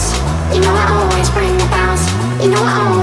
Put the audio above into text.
bounce. You know I always bring the bounce. You know I always.